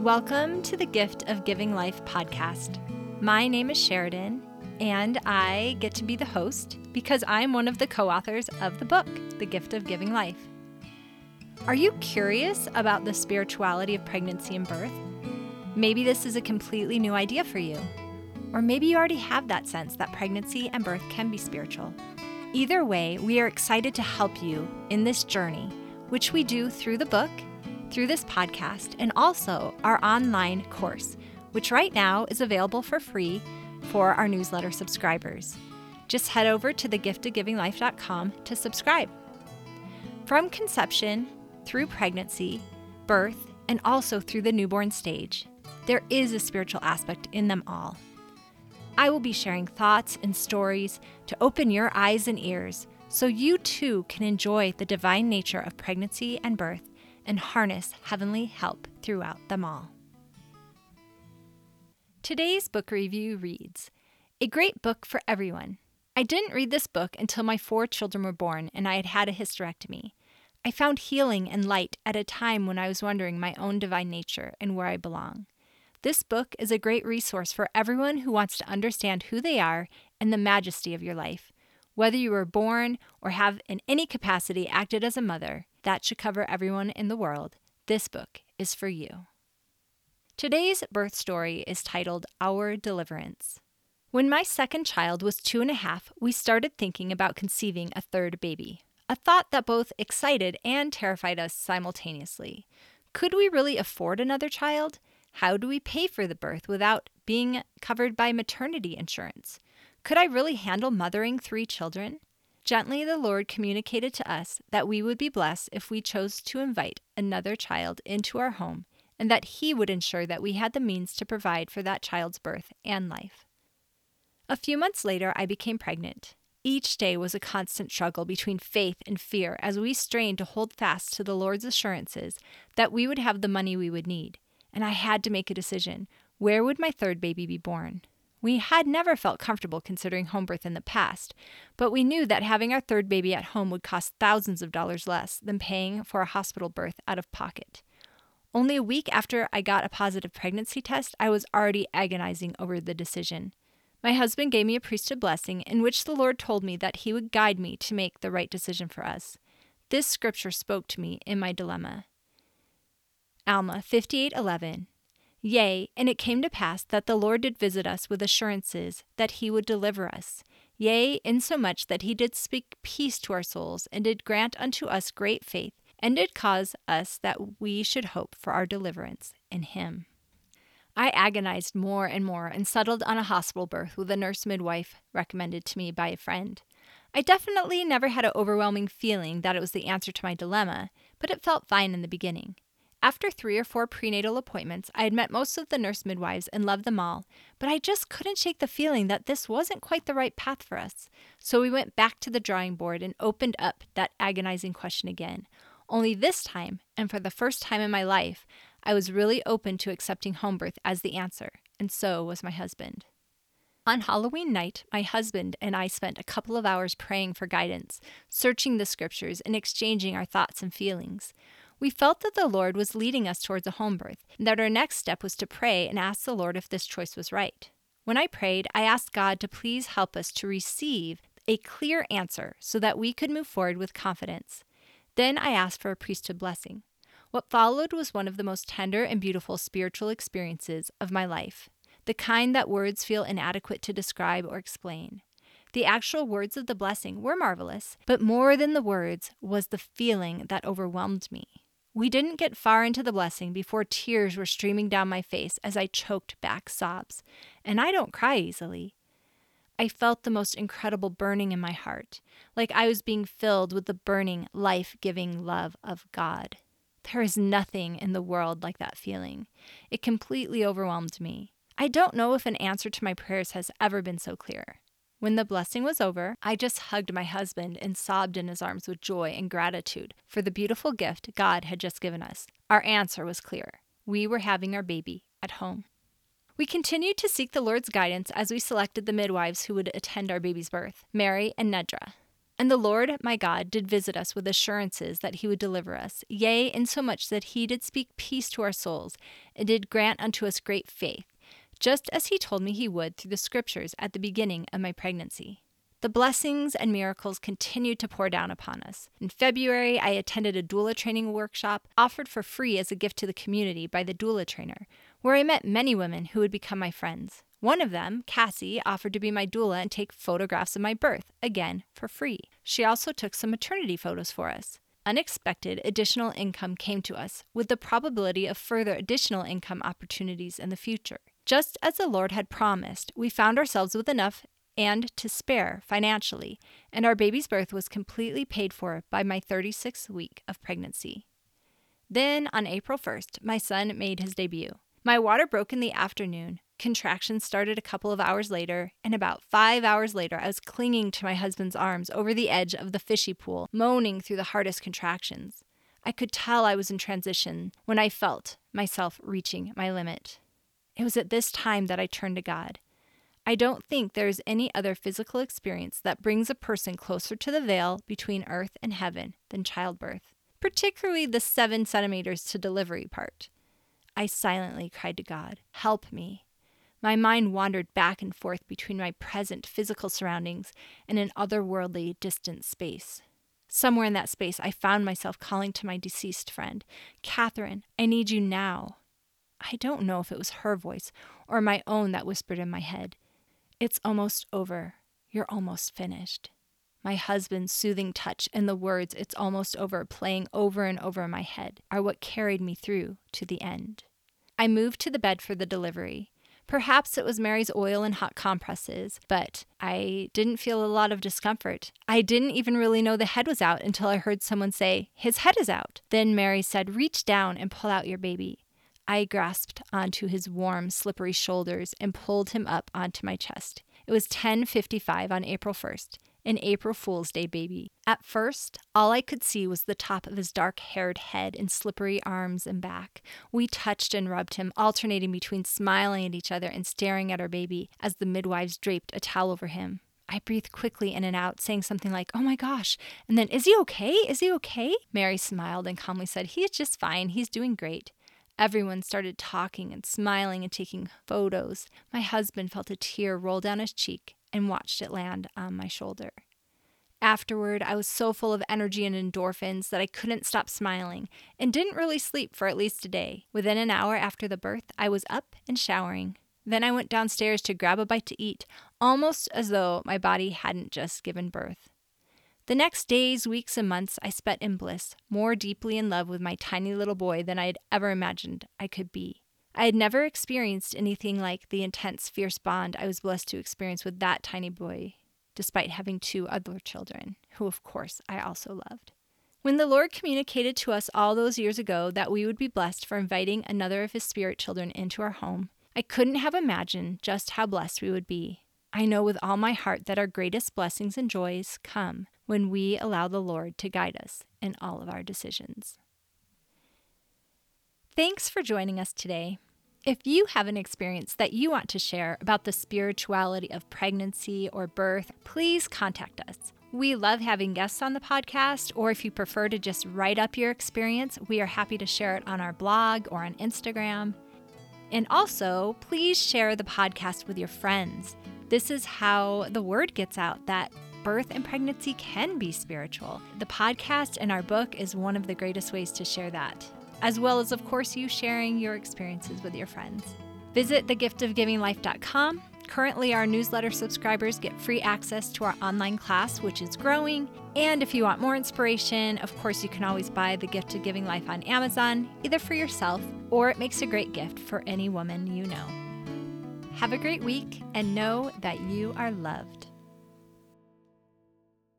Welcome to the Gift of Giving Life podcast. My name is Sheridan, and I get to be the host because I'm one of the co authors of the book, The Gift of Giving Life. Are you curious about the spirituality of pregnancy and birth? Maybe this is a completely new idea for you. Or maybe you already have that sense that pregnancy and birth can be spiritual. Either way, we are excited to help you in this journey, which we do through the book, through this podcast, and also our online course, which right now is available for free for our newsletter subscribers. Just head over to thegiftofgivinglife.com to subscribe. From conception through pregnancy, birth, and also through the newborn stage, there is a spiritual aspect in them all. I will be sharing thoughts and stories to open your eyes and ears so you too can enjoy the divine nature of pregnancy and birth and harness heavenly help throughout them all. Today's book review reads A great book for everyone. I didn't read this book until my four children were born and I had had a hysterectomy. I found healing and light at a time when I was wondering my own divine nature and where I belong. This book is a great resource for everyone who wants to understand who they are and the majesty of your life. Whether you were born or have in any capacity acted as a mother, that should cover everyone in the world. This book is for you. Today's birth story is titled Our Deliverance. When my second child was two and a half, we started thinking about conceiving a third baby, a thought that both excited and terrified us simultaneously. Could we really afford another child? How do we pay for the birth without being covered by maternity insurance? Could I really handle mothering three children? Gently, the Lord communicated to us that we would be blessed if we chose to invite another child into our home and that He would ensure that we had the means to provide for that child's birth and life. A few months later, I became pregnant. Each day was a constant struggle between faith and fear as we strained to hold fast to the Lord's assurances that we would have the money we would need and I had to make a decision. Where would my third baby be born? We had never felt comfortable considering home birth in the past, but we knew that having our third baby at home would cost thousands of dollars less than paying for a hospital birth out of pocket. Only a week after I got a positive pregnancy test, I was already agonizing over the decision. My husband gave me a priesthood blessing in which the Lord told me that he would guide me to make the right decision for us. This scripture spoke to me in my dilemma. Alma 58:11. Yea, and it came to pass that the Lord did visit us with assurances that he would deliver us. Yea, insomuch that he did speak peace to our souls, and did grant unto us great faith, and did cause us that we should hope for our deliverance in him. I agonized more and more and settled on a hospital birth with a nurse midwife recommended to me by a friend. I definitely never had an overwhelming feeling that it was the answer to my dilemma, but it felt fine in the beginning. After three or four prenatal appointments, I had met most of the nurse midwives and loved them all, but I just couldn't shake the feeling that this wasn't quite the right path for us. So we went back to the drawing board and opened up that agonizing question again. Only this time, and for the first time in my life, I was really open to accepting home birth as the answer, and so was my husband. On Halloween night, my husband and I spent a couple of hours praying for guidance, searching the scriptures, and exchanging our thoughts and feelings. We felt that the Lord was leading us towards a home birth, and that our next step was to pray and ask the Lord if this choice was right. When I prayed, I asked God to please help us to receive a clear answer so that we could move forward with confidence. Then I asked for a priesthood blessing. What followed was one of the most tender and beautiful spiritual experiences of my life, the kind that words feel inadequate to describe or explain. The actual words of the blessing were marvelous, but more than the words was the feeling that overwhelmed me. We didn't get far into the blessing before tears were streaming down my face as I choked back sobs. And I don't cry easily. I felt the most incredible burning in my heart, like I was being filled with the burning, life giving love of God. There is nothing in the world like that feeling. It completely overwhelmed me. I don't know if an answer to my prayers has ever been so clear. When the blessing was over, I just hugged my husband and sobbed in his arms with joy and gratitude for the beautiful gift God had just given us. Our answer was clear we were having our baby at home. We continued to seek the Lord's guidance as we selected the midwives who would attend our baby's birth Mary and Nedra. And the Lord my God did visit us with assurances that he would deliver us, yea, insomuch that he did speak peace to our souls, and did grant unto us great faith, just as he told me he would through the scriptures at the beginning of my pregnancy. The blessings and miracles continued to pour down upon us. In February, I attended a doula training workshop offered for free as a gift to the community by the doula trainer, where I met many women who would become my friends. One of them, Cassie, offered to be my doula and take photographs of my birth, again for free. She also took some maternity photos for us. Unexpected additional income came to us, with the probability of further additional income opportunities in the future. Just as the Lord had promised, we found ourselves with enough and to spare financially, and our baby's birth was completely paid for by my 36th week of pregnancy. Then, on April 1st, my son made his debut. My water broke in the afternoon, Contractions started a couple of hours later, and about five hours later, I was clinging to my husband's arms over the edge of the fishy pool, moaning through the hardest contractions. I could tell I was in transition when I felt myself reaching my limit. It was at this time that I turned to God. I don't think there is any other physical experience that brings a person closer to the veil between earth and heaven than childbirth, particularly the seven centimeters to delivery part. I silently cried to God, Help me. My mind wandered back and forth between my present physical surroundings and an otherworldly, distant space. Somewhere in that space, I found myself calling to my deceased friend, Catherine, I need you now. I don't know if it was her voice or my own that whispered in my head, It's almost over. You're almost finished. My husband's soothing touch and the words, It's almost over, playing over and over in my head, are what carried me through to the end. I moved to the bed for the delivery. Perhaps it was Mary's oil and hot compresses, but I didn't feel a lot of discomfort. I didn't even really know the head was out until I heard someone say, His head is out. Then Mary said, Reach down and pull out your baby. I grasped onto his warm, slippery shoulders and pulled him up onto my chest. It was 10:55 on April 1st an April Fool's Day baby. At first, all I could see was the top of his dark haired head and slippery arms and back. We touched and rubbed him, alternating between smiling at each other and staring at our baby as the midwives draped a towel over him. I breathed quickly in and out, saying something like, Oh my gosh. And then, Is he okay? Is he okay? Mary smiled and calmly said, He is just fine. He's doing great. Everyone started talking and smiling and taking photos. My husband felt a tear roll down his cheek and watched it land on my shoulder. Afterward, I was so full of energy and endorphins that I couldn't stop smiling and didn't really sleep for at least a day. Within an hour after the birth, I was up and showering. Then I went downstairs to grab a bite to eat, almost as though my body hadn't just given birth. The next days, weeks, and months I spent in bliss, more deeply in love with my tiny little boy than I had ever imagined I could be. I had never experienced anything like the intense, fierce bond I was blessed to experience with that tiny boy, despite having two other children, who, of course, I also loved. When the Lord communicated to us all those years ago that we would be blessed for inviting another of His spirit children into our home, I couldn't have imagined just how blessed we would be. I know with all my heart that our greatest blessings and joys come when we allow the Lord to guide us in all of our decisions. Thanks for joining us today. If you have an experience that you want to share about the spirituality of pregnancy or birth, please contact us. We love having guests on the podcast, or if you prefer to just write up your experience, we are happy to share it on our blog or on Instagram. And also, please share the podcast with your friends. This is how the word gets out that birth and pregnancy can be spiritual. The podcast and our book is one of the greatest ways to share that as well as, of course, you sharing your experiences with your friends. Visit thegiftofgivinglife.com. Currently, our newsletter subscribers get free access to our online class, which is growing. And if you want more inspiration, of course, you can always buy The Gift of Giving Life on Amazon, either for yourself or it makes a great gift for any woman you know. Have a great week and know that you are loved.